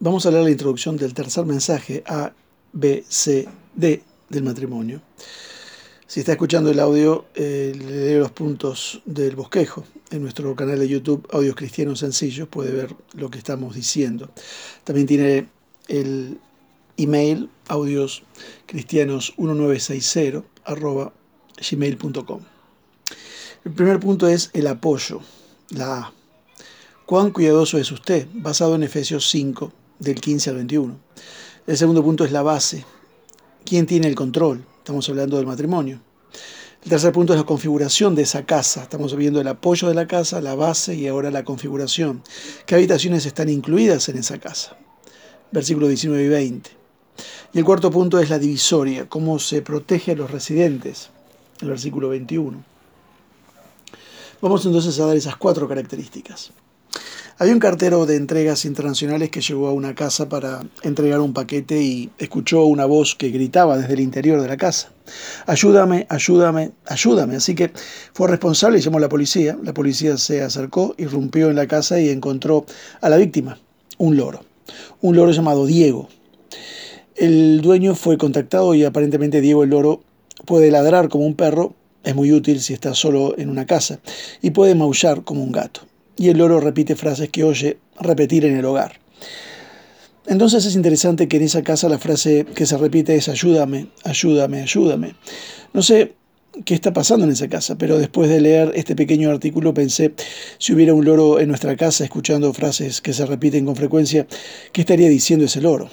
vamos a leer la introducción del tercer mensaje A, B, C, D del matrimonio. Si está escuchando el audio, eh, los puntos del bosquejo. En nuestro canal de YouTube, Audios Cristianos Sencillos, puede ver lo que estamos diciendo. También tiene el email audioscristianos1960 arroba gmail.com. El primer punto es el apoyo, la A. ¿Cuán cuidadoso es usted? Basado en Efesios 5, del 15 al 21. El segundo punto es la base. ¿Quién tiene el control? Estamos hablando del matrimonio. El tercer punto es la configuración de esa casa. Estamos viendo el apoyo de la casa, la base y ahora la configuración. ¿Qué habitaciones están incluidas en esa casa? Versículo 19 y 20. Y el cuarto punto es la divisoria, cómo se protege a los residentes. El versículo 21. Vamos entonces a dar esas cuatro características. Había un cartero de entregas internacionales que llegó a una casa para entregar un paquete y escuchó una voz que gritaba desde el interior de la casa. Ayúdame, ayúdame, ayúdame. Así que fue responsable y llamó a la policía. La policía se acercó, irrumpió en la casa y encontró a la víctima, un loro. Un loro llamado Diego. El dueño fue contactado y aparentemente Diego el loro puede ladrar como un perro, es muy útil si está solo en una casa, y puede maullar como un gato y el loro repite frases que oye repetir en el hogar. Entonces es interesante que en esa casa la frase que se repite es ayúdame, ayúdame, ayúdame. No sé qué está pasando en esa casa, pero después de leer este pequeño artículo pensé, si hubiera un loro en nuestra casa escuchando frases que se repiten con frecuencia, ¿qué estaría diciendo ese loro?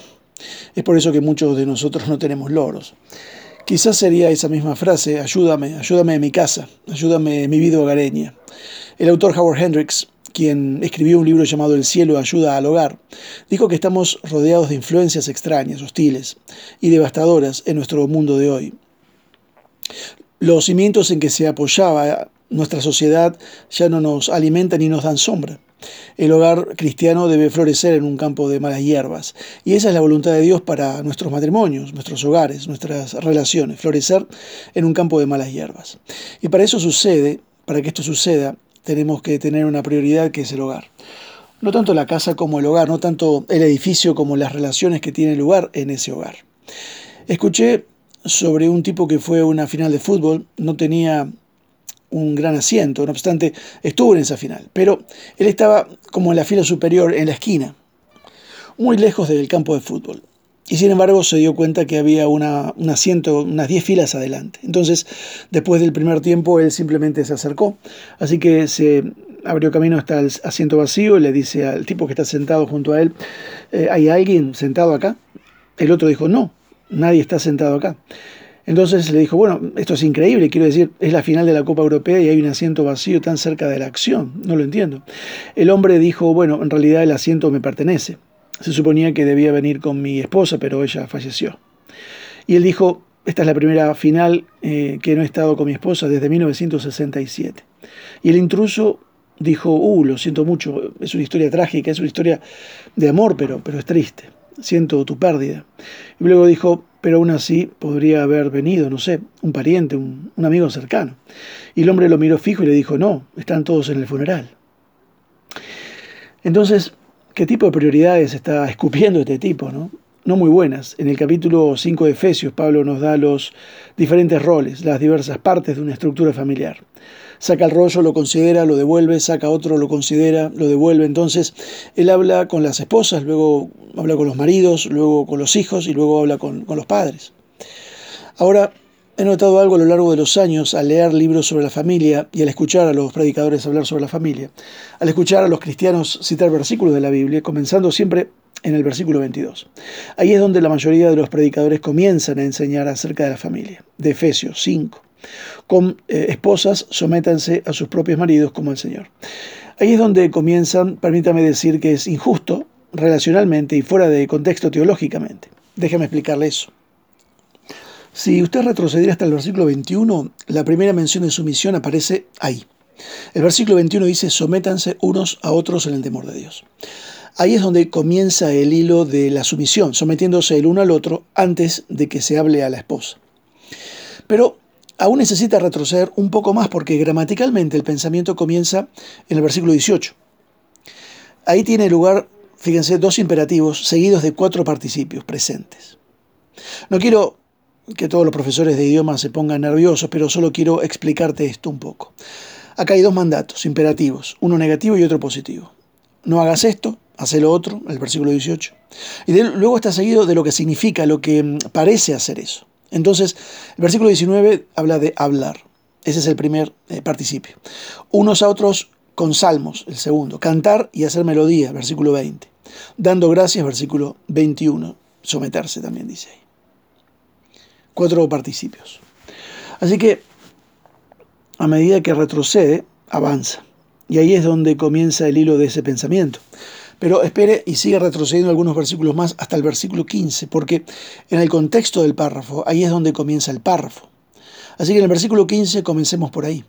Es por eso que muchos de nosotros no tenemos loros. Quizás sería esa misma frase, ayúdame, ayúdame en mi casa, ayúdame en mi vida hogareña. El autor Howard Hendricks quien escribió un libro llamado El cielo ayuda al hogar, dijo que estamos rodeados de influencias extrañas, hostiles y devastadoras en nuestro mundo de hoy. Los cimientos en que se apoyaba nuestra sociedad ya no nos alimentan ni nos dan sombra. El hogar cristiano debe florecer en un campo de malas hierbas. Y esa es la voluntad de Dios para nuestros matrimonios, nuestros hogares, nuestras relaciones, florecer en un campo de malas hierbas. Y para eso sucede, para que esto suceda, tenemos que tener una prioridad que es el hogar. No tanto la casa como el hogar, no tanto el edificio como las relaciones que tienen lugar en ese hogar. Escuché sobre un tipo que fue a una final de fútbol, no tenía un gran asiento, no obstante estuvo en esa final, pero él estaba como en la fila superior, en la esquina, muy lejos del campo de fútbol. Y sin embargo se dio cuenta que había una, un asiento, unas 10 filas adelante. Entonces, después del primer tiempo, él simplemente se acercó. Así que se abrió camino hasta el asiento vacío y le dice al tipo que está sentado junto a él, eh, ¿hay alguien sentado acá? El otro dijo, no, nadie está sentado acá. Entonces le dijo, bueno, esto es increíble, quiero decir, es la final de la Copa Europea y hay un asiento vacío tan cerca de la acción, no lo entiendo. El hombre dijo, bueno, en realidad el asiento me pertenece. Se suponía que debía venir con mi esposa, pero ella falleció. Y él dijo, esta es la primera final eh, que no he estado con mi esposa desde 1967. Y el intruso dijo, uh, lo siento mucho, es una historia trágica, es una historia de amor, pero, pero es triste. Siento tu pérdida. Y luego dijo, pero aún así podría haber venido, no sé, un pariente, un, un amigo cercano. Y el hombre lo miró fijo y le dijo, no, están todos en el funeral. Entonces, qué tipo de prioridades está escupiendo este tipo, ¿no? No muy buenas. En el capítulo 5 de Efesios, Pablo nos da los diferentes roles, las diversas partes de una estructura familiar. Saca el rollo, lo considera, lo devuelve, saca otro, lo considera, lo devuelve. Entonces, él habla con las esposas, luego habla con los maridos, luego con los hijos y luego habla con, con los padres. Ahora, He notado algo a lo largo de los años al leer libros sobre la familia y al escuchar a los predicadores hablar sobre la familia, al escuchar a los cristianos citar versículos de la Biblia, comenzando siempre en el versículo 22. Ahí es donde la mayoría de los predicadores comienzan a enseñar acerca de la familia, de Efesios 5. Con eh, esposas, sométanse a sus propios maridos como el Señor. Ahí es donde comienzan, permítame decir que es injusto relacionalmente y fuera de contexto teológicamente. Déjame explicarle eso. Si usted retrocediera hasta el versículo 21, la primera mención de sumisión aparece ahí. El versículo 21 dice, sométanse unos a otros en el temor de Dios. Ahí es donde comienza el hilo de la sumisión, sometiéndose el uno al otro antes de que se hable a la esposa. Pero aún necesita retroceder un poco más porque gramaticalmente el pensamiento comienza en el versículo 18. Ahí tiene lugar fíjense, dos imperativos seguidos de cuatro participios presentes. No quiero que todos los profesores de idiomas se pongan nerviosos, pero solo quiero explicarte esto un poco. Acá hay dos mandatos imperativos, uno negativo y otro positivo. No hagas esto, haz lo otro, el versículo 18. Y luego está seguido de lo que significa, lo que mm, parece hacer eso. Entonces, el versículo 19 habla de hablar. Ese es el primer eh, participio. Unos a otros con salmos, el segundo. Cantar y hacer melodía, versículo 20. Dando gracias, versículo 21. Someterse también dice ahí. Cuatro participios. Así que a medida que retrocede, avanza. Y ahí es donde comienza el hilo de ese pensamiento. Pero espere y sigue retrocediendo algunos versículos más hasta el versículo 15, porque en el contexto del párrafo, ahí es donde comienza el párrafo. Así que en el versículo 15 comencemos por ahí.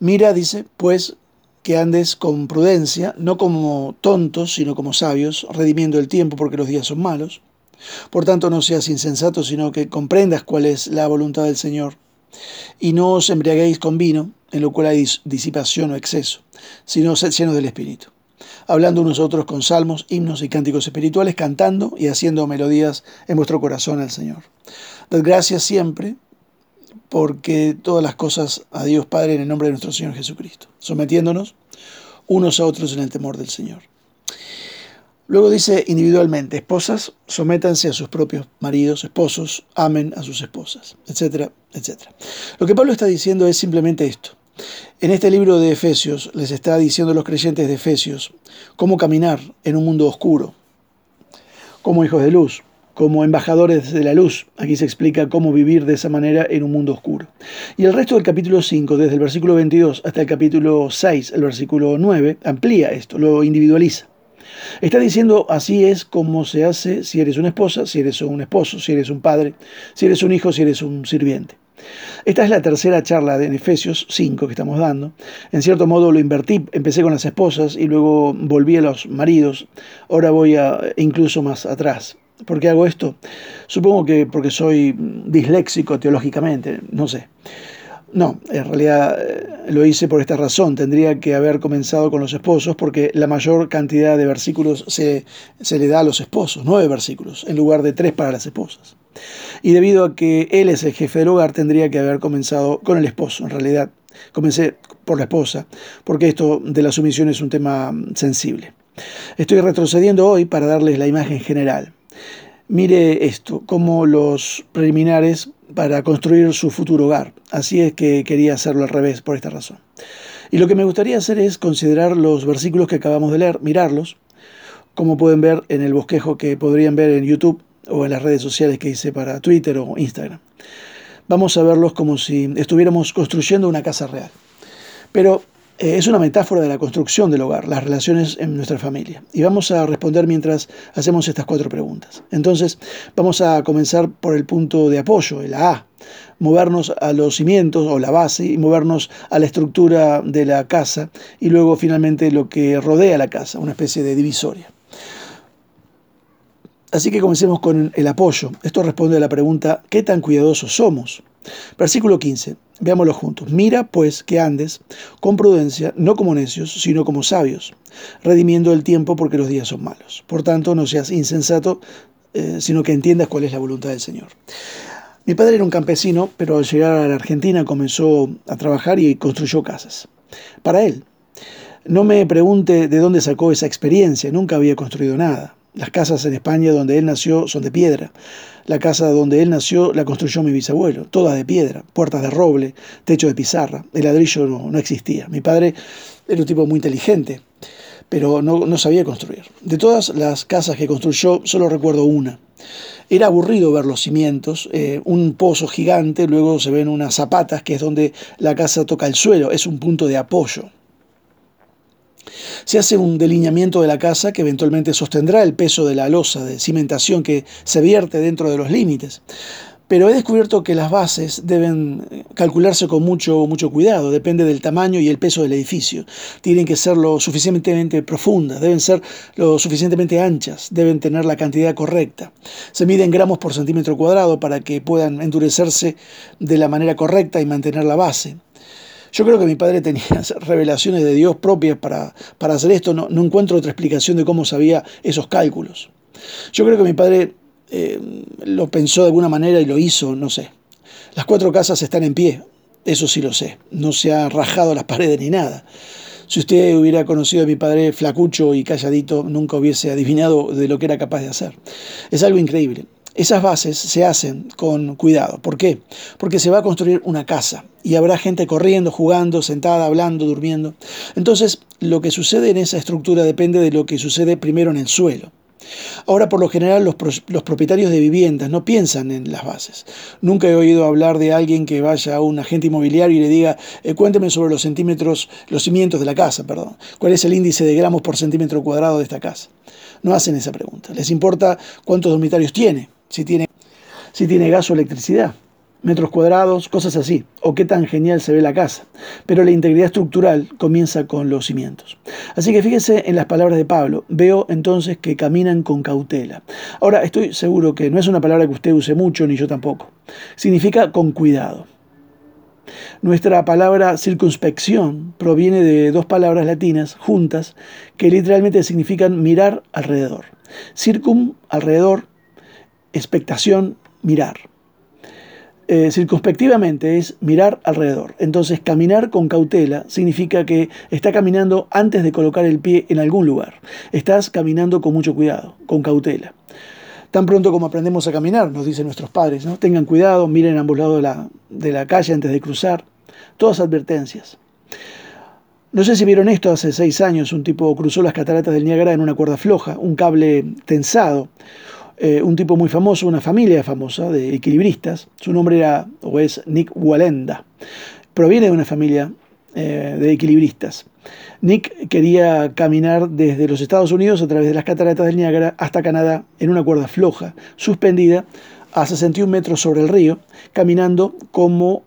Mira, dice, pues que andes con prudencia, no como tontos, sino como sabios, redimiendo el tiempo porque los días son malos. Por tanto, no seas insensato, sino que comprendas cuál es la voluntad del Señor. Y no os embriaguéis con vino, en lo cual hay disipación o exceso, sino sed llenos del Espíritu. Hablando unos otros con salmos, himnos y cánticos espirituales, cantando y haciendo melodías en vuestro corazón al Señor. Dad gracias siempre porque todas las cosas a Dios Padre en el nombre de nuestro Señor Jesucristo, sometiéndonos unos a otros en el temor del Señor. Luego dice individualmente, esposas, sométanse a sus propios maridos, esposos, amen a sus esposas, etcétera, etcétera. Lo que Pablo está diciendo es simplemente esto. En este libro de Efesios les está diciendo a los creyentes de Efesios cómo caminar en un mundo oscuro, como hijos de luz, como embajadores de la luz. Aquí se explica cómo vivir de esa manera en un mundo oscuro. Y el resto del capítulo 5, desde el versículo 22 hasta el capítulo 6, el versículo 9, amplía esto, lo individualiza. Está diciendo así es como se hace si eres una esposa, si eres un esposo, si eres un padre, si eres un hijo, si eres un sirviente. Esta es la tercera charla de Efesios 5 que estamos dando. En cierto modo lo invertí, empecé con las esposas y luego volví a los maridos. Ahora voy incluso más atrás. ¿Por qué hago esto? Supongo que porque soy disléxico teológicamente, no sé. No, en realidad eh, lo hice por esta razón. Tendría que haber comenzado con los esposos porque la mayor cantidad de versículos se, se, le da a los esposos, nueve versículos, en lugar de tres para las esposas. Y debido a que él es el jefe del hogar, tendría que haber comenzado con el esposo. En realidad, comencé por la esposa, porque esto de la sumisión es un tema sensible. Estoy retrocediendo hoy para darles la imagen general. Mire esto, como los preliminares para construir su futuro hogar. Así es que quería hacerlo al revés por esta razón. Y lo que me gustaría hacer es considerar los versículos que acabamos de leer, mirarlos, como pueden ver en el bosquejo que podrían ver en YouTube o en las redes sociales que hice para Twitter o Instagram. Vamos a verlos como si estuviéramos construyendo una casa real. Pero eh, es una metáfora de la construcción del hogar, las relaciones en nuestra familia. Y vamos a responder mientras hacemos estas cuatro preguntas. Entonces, vamos a comenzar por el punto de apoyo, el A. Movernos a los cimientos o la base y movernos a la estructura de la casa y luego finalmente lo que rodea la casa, una especie de divisoria. Así que comencemos con el apoyo. Esto responde a la pregunta, ¿qué tan cuidadosos somos? Versículo 15. Veámoslo juntos. Mira, pues, que andes con prudencia, no como necios, sino como sabios, redimiendo el tiempo porque los días son malos. Por tanto, no seas insensato, eh, sino que entiendas cuál es la voluntad del Señor. Mi padre era un campesino, pero al llegar a la Argentina comenzó a trabajar y construyó casas. Para él. No me pregunte de dónde sacó esa experiencia, nunca había construido nada. Las casas en España donde él nació son de piedra. La casa donde él nació la construyó mi bisabuelo, todas de piedra, puertas de roble, techo de pizarra. El ladrillo no, existía. Mi padre era un tipo muy inteligente, pero no, sabía construir. De todas las casas que construyó, solo recuerdo una. Era aburrido ver los cimientos, eh, un pozo gigante, luego se ven unas zapatas, que es donde la casa toca el suelo, es un punto de apoyo. Se hace un delineamiento de la casa que eventualmente sostendrá el peso de la losa de cimentación que se vierte dentro de los límites. Pero he descubierto que las bases deben calcularse con mucho, mucho cuidado, depende del tamaño y el peso del edificio. Tienen que ser lo suficientemente profundas, deben ser lo suficientemente anchas, deben tener la cantidad correcta. Se miden gramos por centímetro cuadrado para que puedan endurecerse de la manera correcta y mantener la base. Yo creo que mi padre tenía revelaciones de Dios propias para, para hacer esto. No, encuentro otra explicación de cómo sabía esos cálculos. Yo creo que mi padre eh, lo pensó de alguna manera y lo hizo, no sé. Las cuatro casas están en pie, eso sí lo sé. No se ha rajado las paredes ni nada. Si usted hubiera conocido a mi padre flacucho y calladito, nunca hubiese adivinado de lo que era capaz de hacer. Es algo increíble. Esas bases se hacen con cuidado. ¿Por qué? Porque se va a construir una casa y habrá gente corriendo, jugando, sentada, hablando, durmiendo. Entonces, lo que sucede en esa estructura depende de lo que sucede primero en el suelo. Ahora, por lo general, los, propietarios de viviendas no piensan en las bases. Nunca he oído hablar de alguien que vaya a un agente inmobiliario y le diga, eh, cuénteme sobre los centímetros, los cimientos de la casa, perdón. ¿Cuál es el índice de gramos por centímetro cuadrado de esta casa? No hacen esa pregunta. Les importa cuántos dormitorios tiene, si tiene, si tiene gas o electricidad metros cuadrados, cosas así, o qué tan genial se ve la casa. Pero la integridad estructural comienza con los cimientos. Así que fíjese en las palabras de Pablo, veo entonces que caminan con cautela. Ahora, estoy seguro que no es una palabra que usted use mucho, ni yo tampoco. Significa con cuidado. Nuestra palabra circunspección proviene de dos palabras latinas juntas que literalmente significan mirar alrededor. Circum, alrededor, expectación, mirar. Eh, circunspectivamente es mirar alrededor. Entonces, caminar con cautela significa que está caminando antes de colocar el pie en algún lugar. Estás caminando con mucho cuidado, con cautela. Tan pronto como aprendemos a caminar, nos dicen nuestros padres, ¿no? tengan cuidado, miren a ambos lados de la, de la calle antes de cruzar. Todas advertencias. No sé si vieron esto hace seis años, un tipo cruzó las cataratas del Niágara en una cuerda floja, un cable tensado. Eh, un tipo muy famoso, una familia famosa de equilibristas. Su nombre era o es Nick Walenda. Proviene de una familia eh, de equilibristas. Nick quería caminar desde los Estados Unidos a través de las cataratas del Niágara hasta Canadá en una cuerda floja, suspendida a 61 metros sobre el río, caminando como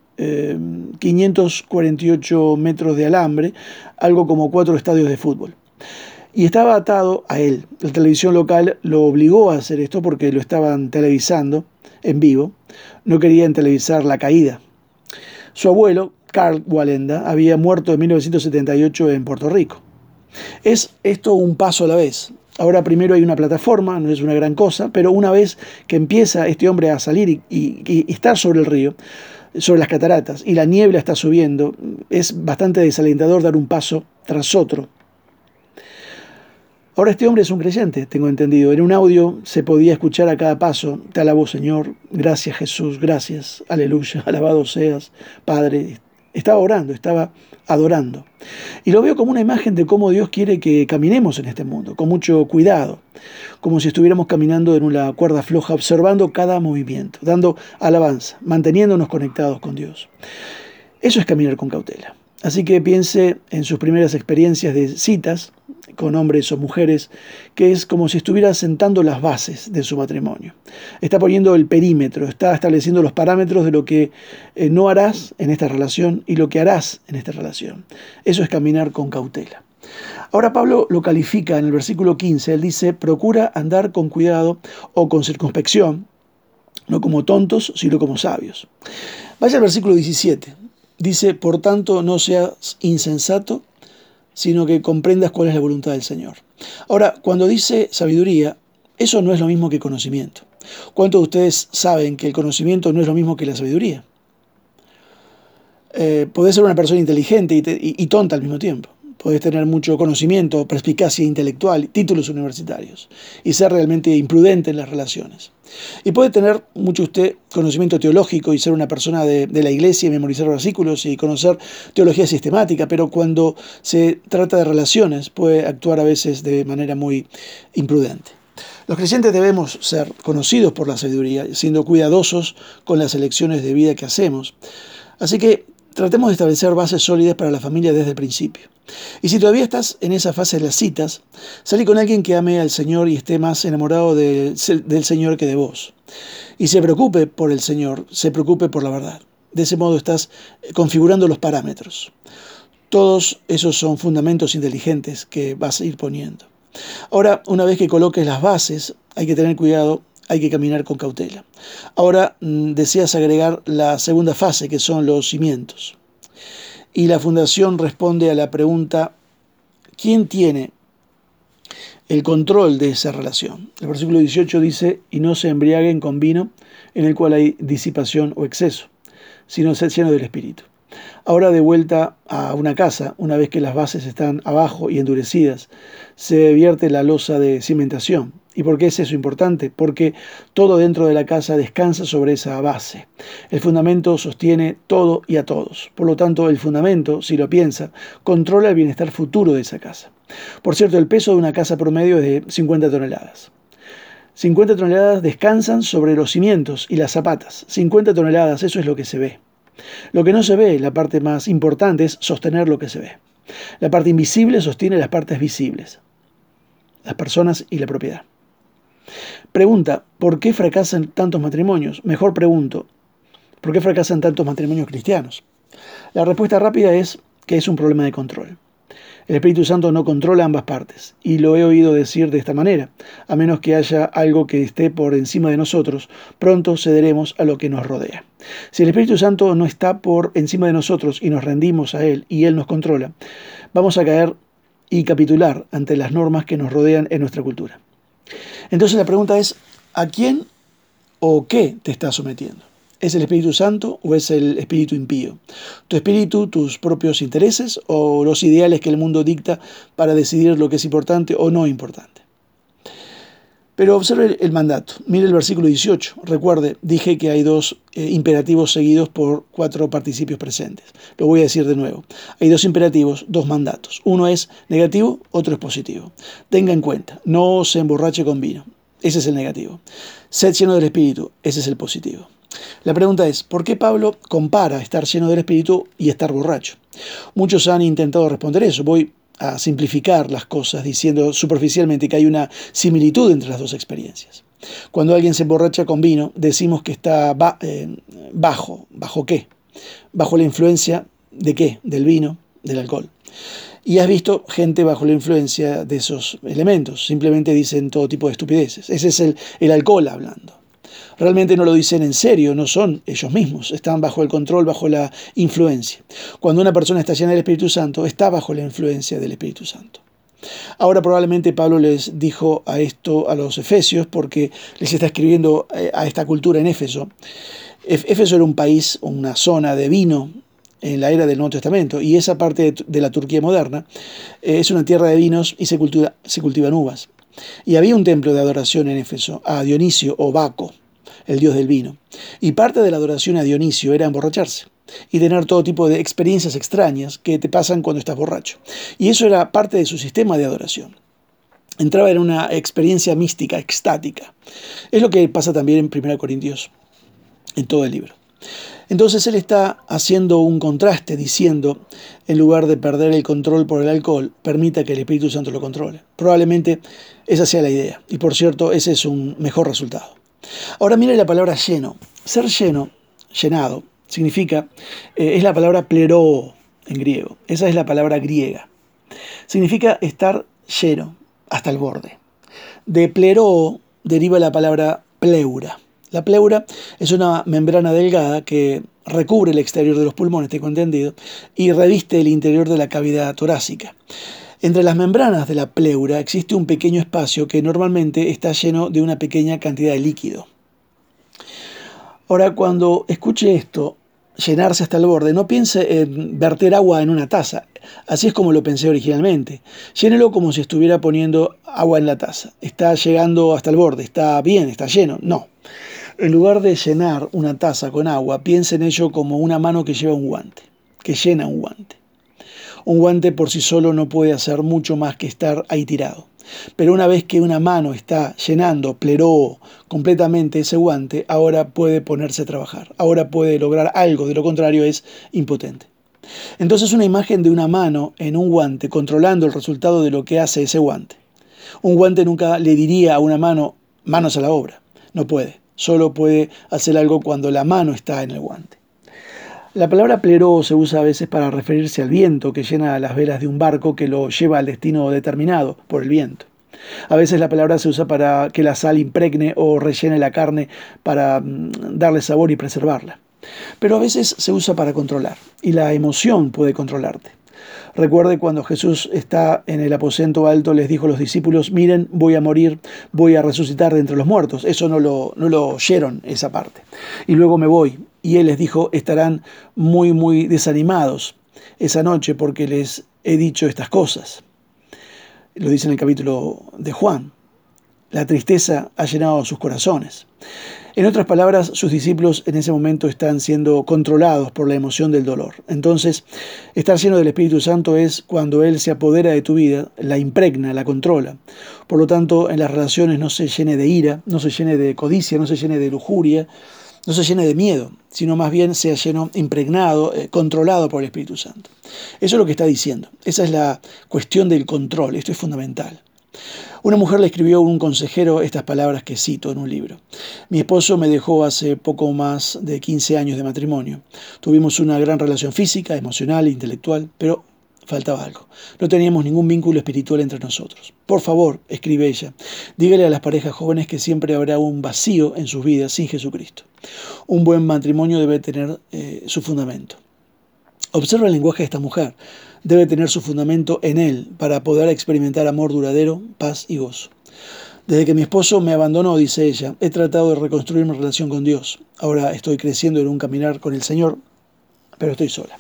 548 eh, metros de alambre, algo como cuatro estadios de fútbol y estaba atado a él. La televisión local lo obligó a hacer esto porque lo estaban televisando en vivo. No querían televisar la caída. Su abuelo, Carl Walenda, había muerto en 1978 en Puerto Rico. Es esto un paso a la vez. Ahora primero hay una plataforma, no es una gran cosa, pero una vez que empieza este hombre a salir y, y estar sobre el río, sobre las cataratas, y la niebla está subiendo, es bastante desalentador dar un paso tras otro. Ahora este hombre es un creyente, tengo entendido. En un audio se podía escuchar a cada paso, te alabo Señor, gracias Jesús, gracias, aleluya, alabado seas, Padre. Estaba orando, estaba adorando. Y lo veo como una imagen de cómo Dios quiere que caminemos en este mundo, con mucho cuidado, como si estuviéramos caminando en una cuerda floja, observando cada movimiento, dando alabanza, manteniéndonos conectados con Dios. Eso es caminar con cautela. Así que piense en sus primeras experiencias de citas con hombres o mujeres, que es como si estuviera sentando las bases de su matrimonio. Está poniendo el perímetro, está estableciendo los parámetros de lo que eh, no harás en esta relación y lo que harás en esta relación. Eso es caminar con cautela. Ahora Pablo lo califica en el versículo 15, él dice, procura andar con cuidado o con circunspección, no como tontos, sino como sabios. Vaya al versículo 17. Dice, por tanto, no seas insensato, sino que comprendas cuál es la voluntad del Señor. Ahora, cuando dice sabiduría, eso no es lo mismo que conocimiento. ¿Cuántos de ustedes saben que el conocimiento no es lo mismo que la sabiduría? Eh, podés ser una persona inteligente y tonta al mismo tiempo podés tener mucho conocimiento, perspicacia intelectual, títulos universitarios y ser realmente imprudente en las relaciones. Y puede tener mucho usted conocimiento teológico y ser una persona de, de, la iglesia y memorizar versículos y conocer teología sistemática, pero cuando se trata de relaciones puede actuar a veces de manera muy imprudente. Los creyentes debemos ser conocidos por la sabiduría, siendo cuidadosos con las elecciones de vida que hacemos. Así que tratemos de establecer bases sólidas para la familia desde el principio. Y si todavía estás en esa fase de las citas, salí con alguien que ame al Señor y esté más enamorado del Señor que de vos. Y se preocupe por el Señor, se preocupe por la verdad. De ese modo estás configurando los parámetros. Todos esos son fundamentos inteligentes que vas a ir poniendo. Ahora, una vez que coloques las bases, hay que tener cuidado, hay que caminar con cautela. Ahora mm, deseas agregar la segunda fase, que son los cimientos. Y la fundación responde a la pregunta, ¿quién tiene el control de esa relación? El versículo 18 dice, y no se embriaguen con vino en el cual hay disipación o exceso, sino ser lleno del Espíritu. Ahora de vuelta a una casa, una vez que las bases están abajo y endurecidas, se vierte la losa de cimentación. ¿Y por qué es eso importante? Porque todo dentro de la casa descansa sobre esa base. El fundamento sostiene todo y a todos. Por lo tanto, el fundamento, si lo piensa, controla el bienestar futuro de esa casa. Por cierto, el peso de una casa promedio es de 50 toneladas. 50 toneladas descansan sobre los cimientos y las zapatas. 50 toneladas, eso es lo que se ve. Lo que no se ve, la parte más importante, es sostener lo que se ve. La parte invisible sostiene las partes visibles, las personas y la propiedad. Pregunta, ¿por qué fracasan tantos matrimonios? Mejor pregunto, ¿por qué fracasan tantos matrimonios cristianos? La respuesta rápida es que es un problema de control. El Espíritu Santo no controla ambas partes, y lo he oído decir de esta manera, a menos que haya algo que esté por encima de nosotros, pronto cederemos a lo que nos rodea. Si el Espíritu Santo no está por encima de nosotros y nos rendimos a Él y Él nos controla, vamos a caer y capitular ante las normas que nos rodean en nuestra cultura. Entonces la pregunta es, ¿a quién o qué te estás sometiendo? ¿Es el Espíritu Santo o es el Espíritu impío? ¿Tu espíritu, tus propios intereses o los ideales que el mundo dicta para decidir lo que es importante o no importante? Pero observe el mandato. Mire el versículo 18. Recuerde, dije que hay dos eh, imperativos seguidos por cuatro participios presentes. Lo voy a decir de nuevo. Hay dos imperativos, dos mandatos. Uno es negativo, otro es positivo. Tenga en cuenta, no se emborrache con vino. Ese es el negativo. Sed lleno del Espíritu. Ese es el positivo. La pregunta es, ¿por qué Pablo compara estar lleno del Espíritu y estar borracho? Muchos han intentado responder eso. Voy simplificar las cosas diciendo superficialmente que hay una similitud entre las dos experiencias. Cuando alguien se emborracha con vino, decimos que está eh, bajo. ¿Bajo qué? Bajo la influencia de qué? Del vino, del alcohol. Y has visto gente bajo la influencia de esos elementos. Simplemente dicen todo tipo de estupideces. Ese es el, el alcohol hablando realmente no lo dicen en serio, no son ellos mismos, están bajo el control, bajo la influencia. Cuando una persona está llena del Espíritu Santo, está bajo la influencia del Espíritu Santo. Ahora probablemente Pablo les dijo a esto a los efesios porque les está escribiendo eh, a esta cultura en Éfeso. Éfeso era un país, una zona de vino en la era del Nuevo Testamento y esa parte de la Turquía moderna eh, es una tierra de vinos y se, cultiva, se cultivan uvas. Y había un templo de adoración en Éfeso, a Dionisio o Baco el dios del vino. Y parte de la adoración a Dionisio era emborracharse y tener todo tipo de experiencias extrañas que te pasan cuando estás borracho. Y eso era parte de su sistema de adoración. Entraba en una experiencia mística, extática. Es lo que pasa también en 1 Corintios, en todo el libro. Entonces él está haciendo un contraste diciendo, en lugar de perder el control por el alcohol, permita que el Espíritu Santo lo controle. Probablemente esa sea la idea. Y por cierto, ese es un mejor resultado. Ahora mire la palabra lleno. Ser lleno, llenado, significa, eh, es la palabra plero en griego. Esa es la palabra griega. Significa estar lleno hasta el borde. De plero deriva la palabra pleura. La pleura es una membrana delgada que recubre el exterior de los pulmones, tengo entendido, y reviste el interior de la cavidad torácica. Entre las membranas de la pleura existe un pequeño espacio que normalmente está lleno de una pequeña cantidad de líquido. Ahora, cuando escuche esto, llenarse hasta el borde, no piense en verter agua en una taza. Así es como lo pensé originalmente. Llénelo como si estuviera poniendo agua en la taza. Está llegando hasta el borde, está bien, está lleno. No. En lugar de llenar una taza con agua, piense en ello como una mano que lleva un guante, que llena un guante. Un guante por sí solo no puede hacer mucho más que estar ahí tirado. Pero una vez que una mano está llenando, pleró completamente ese guante, ahora puede ponerse a trabajar, ahora puede lograr algo, de lo contrario es impotente. Entonces una imagen de una mano en un guante controlando el resultado de lo que hace ese guante. Un guante nunca le diría a una mano, manos a la obra. No puede. Solo puede hacer algo cuando la mano está en el guante. La palabra pleró se usa a veces para referirse al viento que llena las velas de un barco que lo lleva al destino determinado por el viento. A veces la palabra se usa para que la sal impregne o rellene la carne para mm, darle sabor y preservarla. pero a veces se usa para controlar y la emoción puede controlarte. Recuerde cuando Jesús está en el aposento alto, les dijo a los discípulos, miren, voy a morir, voy a resucitar de entre los muertos. Eso no lo, no lo oyeron, esa parte. Y luego me voy. Y él les dijo, estarán muy, muy desanimados esa noche porque les he dicho estas cosas. Lo dice en el capítulo de Juan. La tristeza ha llenado sus corazones. En otras palabras, sus discípulos en ese momento están siendo controlados por la emoción del dolor. Entonces, estar lleno del Espíritu Santo es cuando Él se apodera de tu vida, la impregna, la controla. Por lo tanto, en las relaciones no se llene de ira, no se llene de codicia, no se llene de lujuria, no se llene de miedo, sino más bien sea lleno, impregnado, eh, controlado por el Espíritu Santo. Eso es lo que está diciendo. Esa es la cuestión del control. Esto es fundamental. Una mujer le escribió a un consejero estas palabras que cito en un libro. Mi esposo me dejó hace poco más de 15 años de matrimonio. Tuvimos una gran relación física, emocional e intelectual, pero faltaba algo. No teníamos ningún vínculo espiritual entre nosotros. Por favor, escribe ella, dígale a las parejas jóvenes que siempre habrá un vacío en sus vidas sin Jesucristo. Un buen matrimonio debe tener eh, su fundamento. Observa el lenguaje de esta mujer debe tener su fundamento en Él para poder experimentar amor duradero, paz y gozo. Desde que mi esposo me abandonó, dice ella, he tratado de reconstruir mi relación con Dios. Ahora estoy creciendo en un caminar con el Señor, pero estoy sola.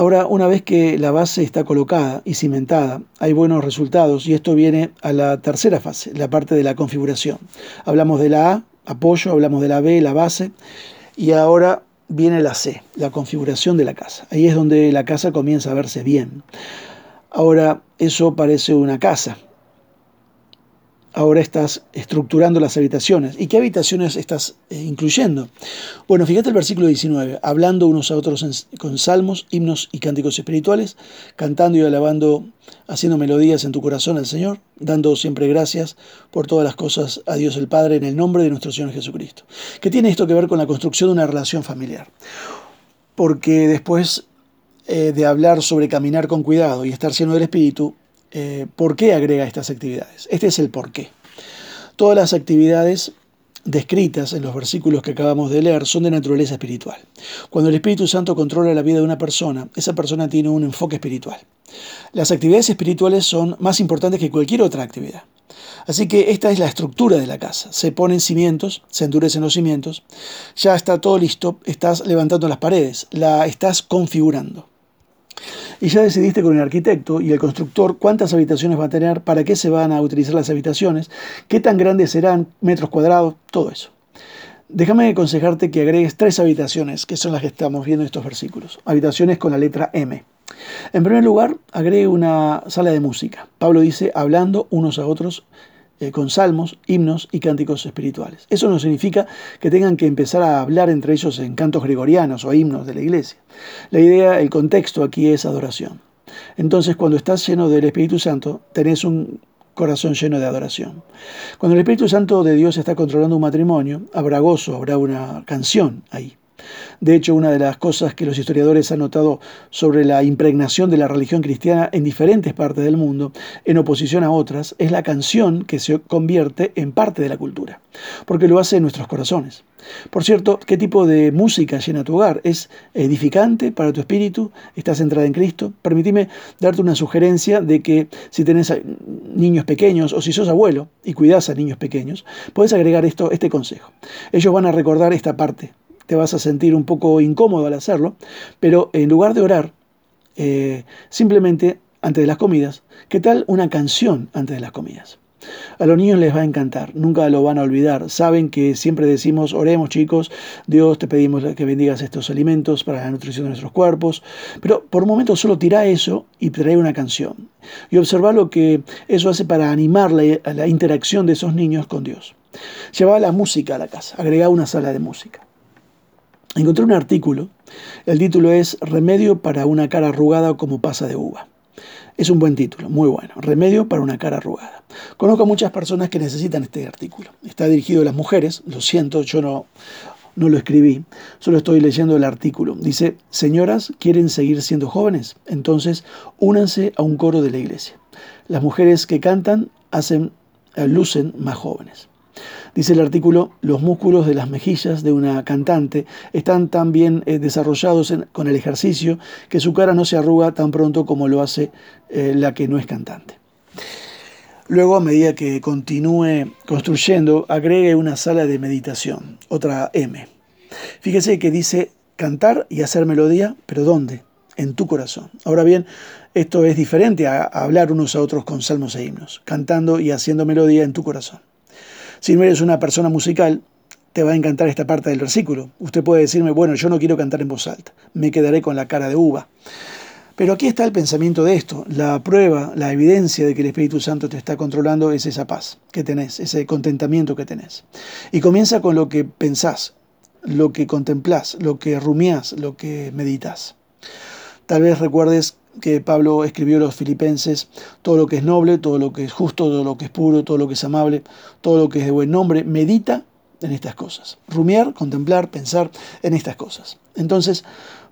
Ahora, una vez que la base está colocada y cimentada, hay buenos resultados y esto viene a la tercera fase, la parte de la configuración. Hablamos de la A, apoyo, hablamos de la B, la base, y ahora viene la C, la configuración de la casa. Ahí es donde la casa comienza a verse bien. Ahora, eso parece una casa. Ahora estás estructurando las habitaciones. ¿Y qué habitaciones estás eh, incluyendo? Bueno, fíjate el versículo 19, hablando unos a otros con salmos, himnos y cánticos espirituales, cantando y alabando, haciendo melodías en tu corazón al Señor, dando siempre gracias por todas las cosas a Dios el Padre en el nombre de nuestro Señor Jesucristo. ¿Qué tiene esto que ver con la construcción de una relación familiar? Porque después eh, de hablar sobre caminar con cuidado y estar lleno del Espíritu, eh, ¿por qué agrega estas actividades? Este es el por qué. Todas las actividades descritas en los versículos que acabamos de leer son de naturaleza espiritual. Cuando el Espíritu Santo controla la vida de una persona, esa persona tiene un enfoque espiritual. Las actividades espirituales son más importantes que cualquier otra actividad. Así que esta es la estructura de la casa. Se ponen cimientos, se endurecen los cimientos, ya está todo listo, estás levantando las paredes, la estás configurando y ya decidiste con el arquitecto y el constructor cuántas habitaciones va a tener, para qué se van a utilizar las habitaciones, qué tan grandes serán, metros cuadrados, todo eso. Déjame aconsejarte que agregues tres habitaciones, que son las que estamos viendo en estos versículos. Habitaciones con la letra M. En primer lugar, agregue una sala de música. Pablo dice, hablando unos a otros eh, con salmos, himnos y cánticos espirituales. Eso no significa que tengan que empezar a hablar entre ellos en cantos gregorianos o himnos de la iglesia. La idea, el contexto aquí es adoración. Entonces, cuando estás lleno del Espíritu Santo, tenés un corazón lleno de adoración. Cuando el Espíritu Santo de Dios está controlando un matrimonio, habrá gozo, habrá una canción ahí. De hecho, una de las cosas que los historiadores han notado sobre la impregnación de la religión cristiana en diferentes partes del mundo, en oposición a otras, es la canción que se convierte en parte de la cultura, porque lo hace en nuestros corazones. Por cierto, ¿qué tipo de música llena tu hogar? ¿Es edificante para tu espíritu? ¿Estás centrada en Cristo? Permitime darte una sugerencia de que si tenés niños pequeños o si sos abuelo y cuidás a niños pequeños, puedes agregar esto, este consejo. Ellos van a recordar esta parte te vas a sentir un poco incómodo al hacerlo, pero en lugar de orar, eh, simplemente antes de las comidas, ¿qué tal una canción antes de las comidas? A los niños les va a encantar, nunca lo van a olvidar. Saben que siempre decimos, oremos chicos, Dios te pedimos que bendigas estos alimentos para la nutrición de nuestros cuerpos, pero por un momento solo tira eso y trae una canción. Y observa lo que eso hace para animar la, la interacción de esos niños con Dios. Lleva la música a la casa, agrega una sala de música. Encontré un artículo, el título es Remedio para una cara arrugada como pasa de uva. Es un buen título, muy bueno. Remedio para una cara arrugada. Conozco a muchas personas que necesitan este artículo. Está dirigido a las mujeres, lo siento, yo no, no lo escribí, solo estoy leyendo el artículo. Dice, señoras, ¿quieren seguir siendo jóvenes? Entonces, únanse a un coro de la iglesia. Las mujeres que cantan hacen, lucen más jóvenes. Dice el artículo, los músculos de las mejillas de una cantante están tan bien eh, desarrollados con el ejercicio que su cara no se arruga tan pronto como lo hace eh, la que no es cantante. Luego, a medida que continúe construyendo, agregue una sala de meditación, otra M. Fíjese que dice cantar y hacer melodía, pero ¿dónde? En tu corazón. Ahora bien, esto es diferente a hablar unos a otros con salmos e himnos, cantando y haciendo melodía en tu corazón. Si no eres una persona musical, te va a encantar esta parte del versículo. Usted puede decirme, bueno, yo no quiero cantar en voz alta, me quedaré con la cara de uva. Pero aquí está el pensamiento de esto. La prueba, la evidencia de que el Espíritu Santo te está controlando es esa paz que tenés, ese contentamiento que tenés. Y comienza con lo que pensás, lo que contemplás, lo que rumiás, lo que meditas. Tal vez recuerdes que Pablo escribió a los filipenses, todo lo que es noble, todo lo que es justo, todo lo que es puro, todo lo que es amable, todo lo que es de buen nombre, medita en estas cosas. Rumiar, contemplar, pensar en estas cosas. Entonces,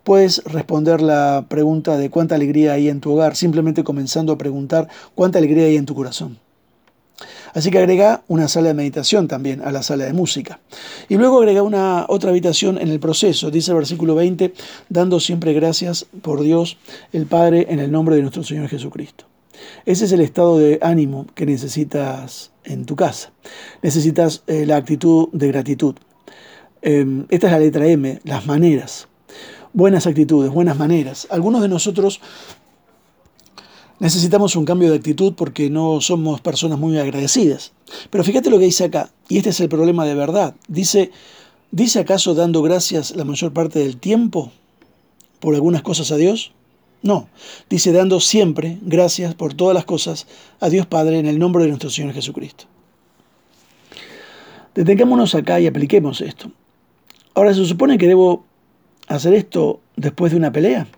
puedes responder la pregunta de cuánta alegría hay en tu hogar, simplemente comenzando a preguntar cuánta alegría hay en tu corazón. Así que agrega una sala de meditación también a la sala de música. Y luego agrega una otra habitación en el proceso, dice el versículo 20, dando siempre gracias por Dios el Padre en el nombre de nuestro Señor Jesucristo. Ese es el estado de ánimo que necesitas en tu casa. Necesitas eh, la actitud de gratitud. Em, esta es la letra M, las maneras. Buenas actitudes, buenas maneras. Algunos de nosotros necesitamos un cambio de actitud porque no somos personas muy agradecidas. Pero fíjate lo que dice acá, y este es el problema de verdad. Dice, ¿dice acaso dando gracias la mayor parte del tiempo por algunas cosas a Dios? No, dice dando siempre gracias por todas las cosas a Dios Padre en el nombre de nuestro Señor Jesucristo. Detengámonos acá y apliquemos esto. Ahora, ¿se supone que debo hacer esto después de una pelea?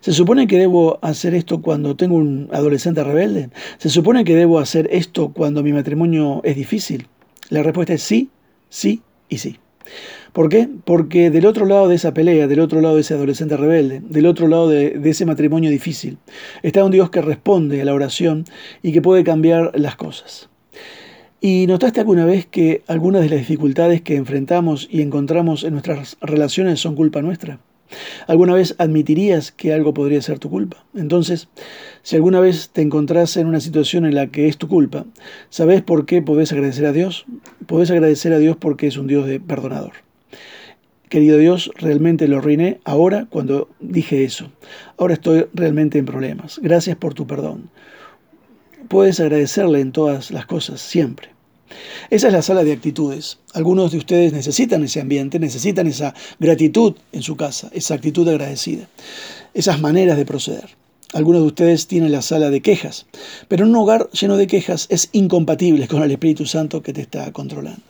¿Se supone que debo hacer esto cuando tengo un adolescente rebelde? ¿Se supone que debo hacer esto cuando mi matrimonio es difícil? La respuesta es sí, sí y sí. ¿Por qué? Porque del otro lado de esa pelea, del otro lado de ese adolescente rebelde, del otro lado de, de, ese matrimonio difícil, está un Dios que responde a la oración y que puede cambiar las cosas. ¿Y notaste alguna vez que algunas de las dificultades que enfrentamos y encontramos en nuestras relaciones son culpa nuestra? ¿Alguna vez admitirías que algo podría ser tu culpa? Entonces, si alguna vez te encontrás en una situación en la que es tu culpa, ¿sabes por qué podés agradecer a Dios? Podés agradecer a Dios porque es un Dios de perdonador. Querido Dios, realmente lo reiné ahora cuando dije eso. Ahora estoy realmente en problemas. Gracias por tu perdón. Puedes agradecerle en todas las cosas, siempre. Esa es la sala de actitudes. Algunos de ustedes necesitan ese ambiente, necesitan esa gratitud en su casa, esa actitud agradecida, esas maneras de proceder. Algunos de ustedes tienen la sala de quejas, pero un hogar lleno de quejas es incompatible con el Espíritu Santo que te está controlando.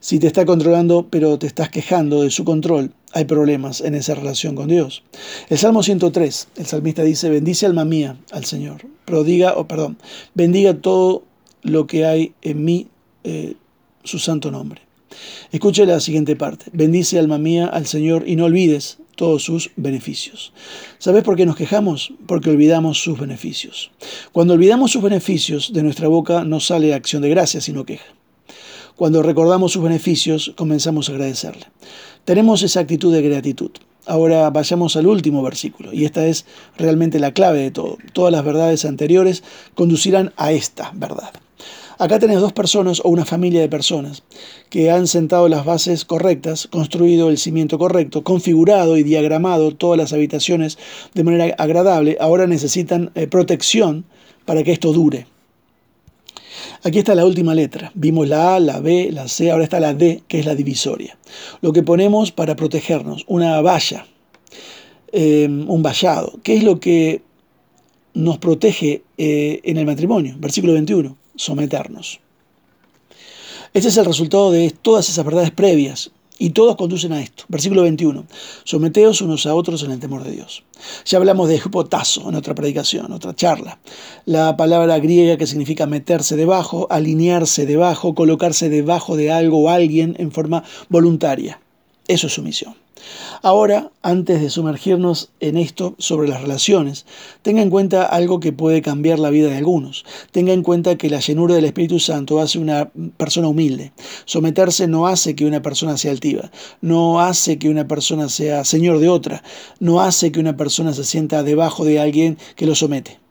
Si te está controlando, pero te estás quejando de su control, hay problemas en esa relación con Dios. El Salmo 103, el salmista dice, bendice alma mía al Señor, prodiga, o perdón, bendiga todo lo que hay en mí, eh, su santo nombre. Escuche la siguiente parte. Bendice alma mía al Señor y no olvides todos sus beneficios. ¿Sabes por qué nos quejamos? Porque olvidamos sus beneficios. Cuando olvidamos sus beneficios, de nuestra boca no sale acción de gracia, sino queja. Cuando recordamos sus beneficios, comenzamos a agradecerle. Tenemos esa actitud de gratitud. Ahora vayamos al último versículo, y esta es realmente la clave de todo. Todas las verdades anteriores conducirán a esta verdad. Acá tenés dos personas o una familia de personas que han sentado las bases correctas, construido el cimiento correcto, configurado y diagramado todas las habitaciones de manera agradable. Ahora necesitan eh, protección para que esto dure. Aquí está la última letra. Vimos la A, la B, la C, ahora está la D, que es la divisoria. Lo que ponemos para protegernos, una valla, eh, un vallado. ¿Qué es lo que nos protege eh, en el matrimonio? Versículo 21 someternos. Este es el resultado de todas esas verdades previas y todos conducen a esto. Versículo 21. Someteos unos a otros en el temor de Dios. Ya hablamos de hipotazo en otra predicación, otra charla. La palabra griega que significa meterse debajo, alinearse debajo, colocarse debajo de algo o alguien en forma voluntaria. Eso es sumisión. Ahora, antes de sumergirnos en esto sobre las relaciones, tenga en cuenta algo que puede cambiar la vida de algunos. Tenga en cuenta que la llenura del Espíritu Santo hace una persona humilde. Someterse no hace que una persona sea altiva, no hace que una persona sea señor de otra, no hace que una persona se sienta debajo de alguien que lo somete.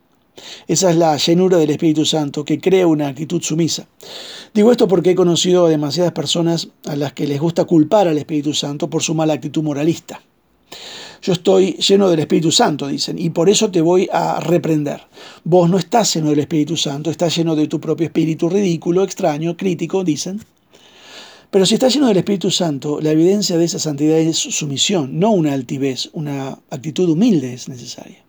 Esa es la llenura del Espíritu Santo que crea una actitud sumisa. Digo esto porque he conocido a demasiadas personas a las que les gusta culpar al Espíritu Santo por su mala actitud moralista. Yo estoy lleno del Espíritu Santo, dicen, y por eso te voy a reprender. Vos no estás lleno del Espíritu Santo, estás lleno de tu propio espíritu ridículo, extraño, crítico, dicen. Pero si estás lleno del Espíritu Santo, la evidencia de esa santidad es sumisión, no una altivez, una actitud humilde es necesaria.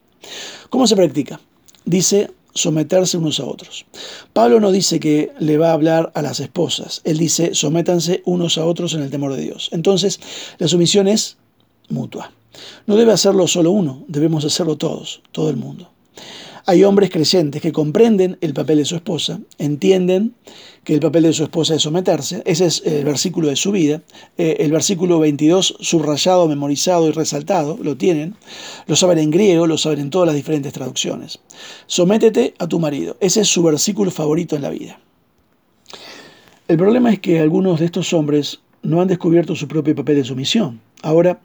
¿Cómo se practica? Dice someterse unos a otros. Pablo no dice que le va a hablar a las esposas, él dice sométanse unos a otros en el temor de Dios. Entonces, la sumisión es mutua. No debe hacerlo solo uno, debemos hacerlo todos, todo el mundo. Hay hombres creyentes que comprenden el papel de su esposa, entienden que el papel de su esposa es someterse, ese es el versículo de su vida, eh, el versículo 22 subrayado, memorizado y resaltado, lo tienen, lo saben en griego, lo saben en todas las diferentes traducciones. Sométete a tu marido, ese es su versículo favorito en la vida. El problema es que algunos de estos hombres no han descubierto su propio papel de sumisión. Ahora,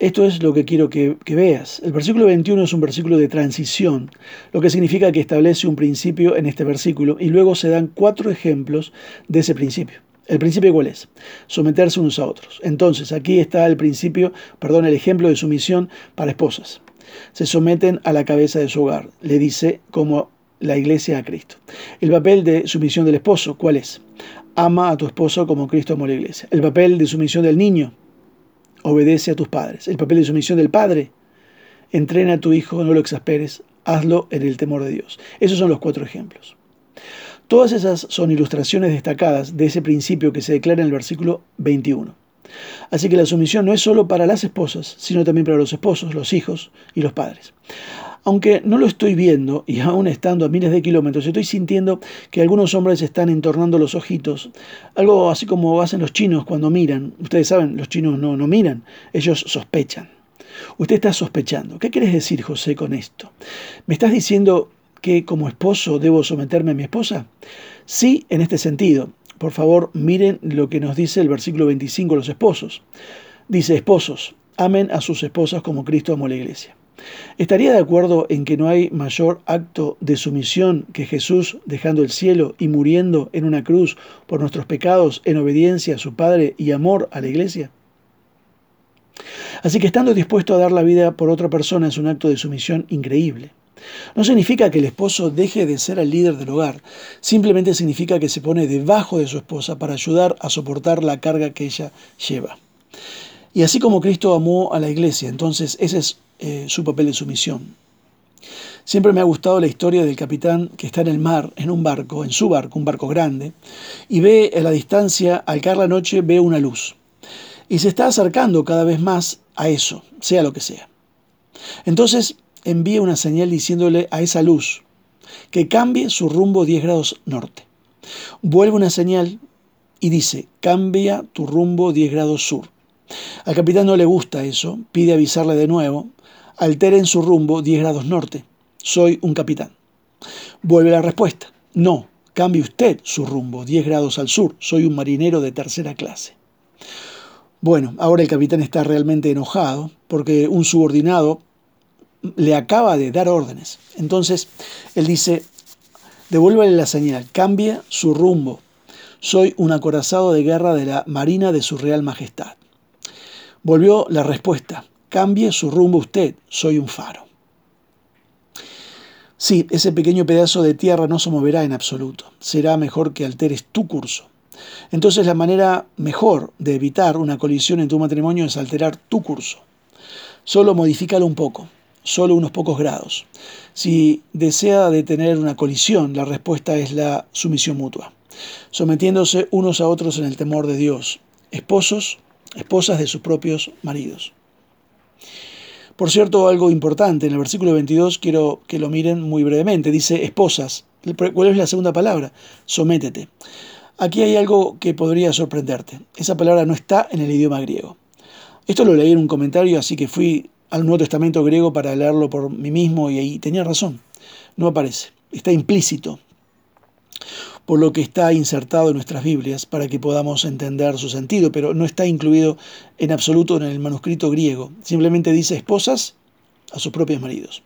esto es lo que quiero que, veas. El versículo 21 es un versículo de transición, lo que significa que establece un principio en este versículo y luego se dan cuatro ejemplos de ese principio. ¿El principio cuál es? Someterse unos a otros. Entonces, aquí está el principio, perdón, el ejemplo de sumisión para esposas. Se someten a la cabeza de su hogar, le dice como la iglesia a Cristo. El papel de sumisión del esposo, ¿cuál es? Ama a tu esposo como Cristo amó la iglesia. El papel de sumisión del niño, obedece a tus padres. El papel de sumisión del padre, entrena a tu hijo, no lo exasperes, hazlo en el temor de Dios. Esos son los cuatro ejemplos. Todas esas son ilustraciones destacadas de ese principio que se declara en el versículo 21. Así que la sumisión no es solo para las esposas, sino también para los esposos, los hijos y los padres. Aunque no lo estoy viendo y aún estando a miles de kilómetros, estoy sintiendo que algunos hombres están entornando los ojitos. Algo así como hacen los chinos cuando miran. Ustedes saben, los chinos no, no miran, ellos sospechan. Usted está sospechando. ¿Qué quieres decir, José, con esto? ¿Me estás diciendo que como esposo debo someterme a mi esposa? Sí, en este sentido. Por favor, miren lo que nos dice el versículo 25 los esposos. Dice, esposos, amen a sus esposas como Cristo amó la iglesia. ¿Estaría de acuerdo en que no hay mayor acto de sumisión que Jesús dejando el cielo y muriendo en una cruz por nuestros pecados en obediencia a su Padre y amor a la iglesia? Así que estando dispuesto a dar la vida por otra persona es un acto de sumisión increíble. No significa que el esposo deje de ser el líder del hogar, simplemente significa que se pone debajo de su esposa para ayudar a soportar la carga que ella lleva. Y así como Cristo amó a la iglesia, entonces ese es eh, su papel de sumisión. Siempre me ha gustado la historia del capitán que está en el mar, en un barco, en su barco, un barco grande, y ve a la distancia, al caer la noche, ve una luz. Y se está acercando cada vez más a eso, sea lo que sea. Entonces envía una señal diciéndole a esa luz que cambie su rumbo 10 grados norte. Vuelve una señal y dice, cambia tu rumbo 10 grados sur. Al capitán no le gusta eso, pide avisarle de nuevo, alteren su rumbo 10 grados norte. Soy un capitán. Vuelve la respuesta. No, cambie usted su rumbo 10 grados al sur. Soy un marinero de tercera clase. Bueno, ahora el capitán está realmente enojado porque un subordinado le acaba de dar órdenes. Entonces él dice, devuélvale la señal, cambia su rumbo. Soy un acorazado de guerra de la Marina de su Real Majestad. Volvió la respuesta, Cambie su rumbo usted, soy un faro. Sí, ese pequeño pedazo de tierra no se moverá en absoluto. Será mejor que alteres tu curso. Entonces la manera mejor de evitar una colisión en tu matrimonio es alterar tu curso. Solo modifícalo un poco, solo unos pocos grados. Si desea detener una colisión, la respuesta es la sumisión mutua, sometiéndose unos a otros en el temor de Dios, esposos, esposas de sus propios maridos. Por cierto, algo importante, en el versículo 22 quiero que lo miren muy brevemente. Dice esposas. ¿Cuál es la segunda palabra? Sométete. Aquí hay algo que podría sorprenderte. Esa palabra no está en el idioma griego. Esto lo leí en un comentario, así que fui al Nuevo Testamento griego para leerlo por mí mismo y ahí tenía razón. No aparece, está implícito, por lo que está insertado en nuestras Biblias para que podamos entender su sentido, pero no está incluido en absoluto en el manuscrito griego. Simplemente dice esposas a sus propios maridos.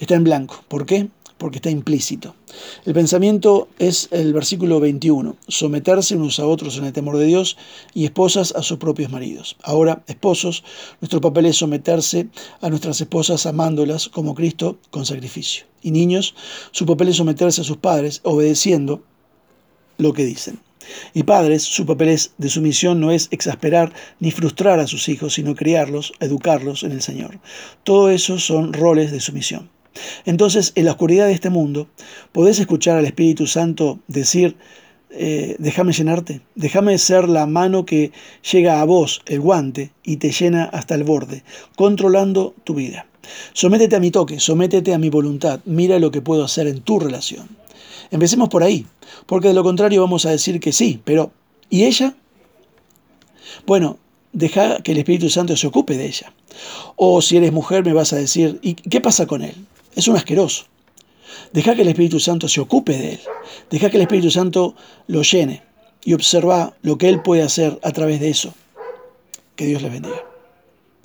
Está en blanco. ¿Por qué? porque está implícito. El pensamiento es el versículo 21, someterse unos a otros en el temor de Dios y esposas a sus propios maridos. Ahora, esposos, nuestro papel es someterse a nuestras esposas amándolas como Cristo con sacrificio. Y niños, su papel es someterse a sus padres obedeciendo lo que dicen. Y padres, su papel es, de sumisión no es exasperar ni frustrar a sus hijos, sino criarlos, educarlos en el Señor. Todo eso son roles de sumisión. Entonces, en la oscuridad de este mundo, podés escuchar al Espíritu Santo decir, eh, déjame llenarte, déjame ser la mano que llega a vos, el guante, y te llena hasta el borde, controlando tu vida. Sométete a mi toque, sométete a mi voluntad, mira lo que puedo hacer en tu relación. Empecemos por ahí, porque de lo contrario vamos a decir que sí, pero ¿y ella? Bueno, deja que el Espíritu Santo se ocupe de ella. O si eres mujer me vas a decir, ¿y qué pasa con él? Es un asqueroso. Deja que el Espíritu Santo se ocupe de él. Deja que el Espíritu Santo lo llene y observa lo que él puede hacer a través de eso. Que Dios le bendiga.